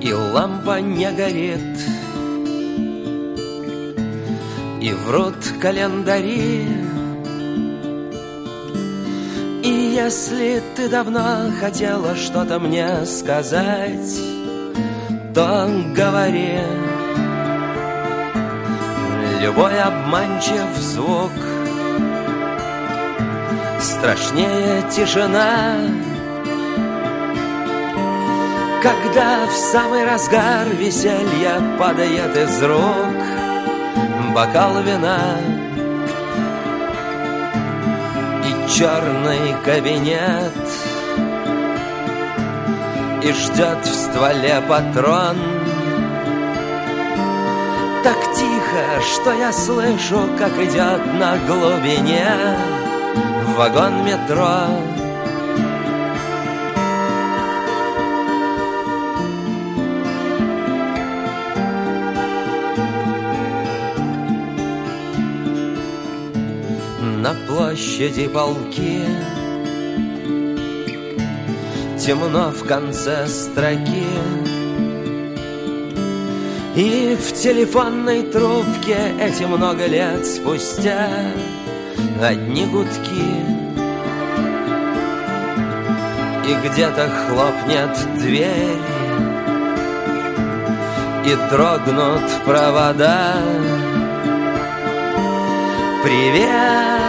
И лампа не горит. И врут календари. И если ты давно хотела что-то мне сказать То говори. Любой обманчив звук Страшнее тишина Когда в самый разгар веселья Падает из рук бокал вина И черный кабинет И ждет в стволе патрон так тихо, что я слышу, как идет на глубине вагон метро. На площади полки Темно в конце строки. И в телефонной трубке эти много лет спустя Одни гудки. И где-то хлопнет дверь И дрогнут провода. Привет,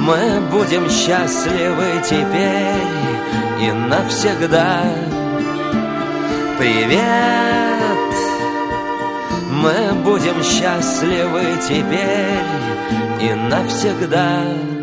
мы будем счастливы теперь И навсегда Привет мы будем счастливы теперь и навсегда.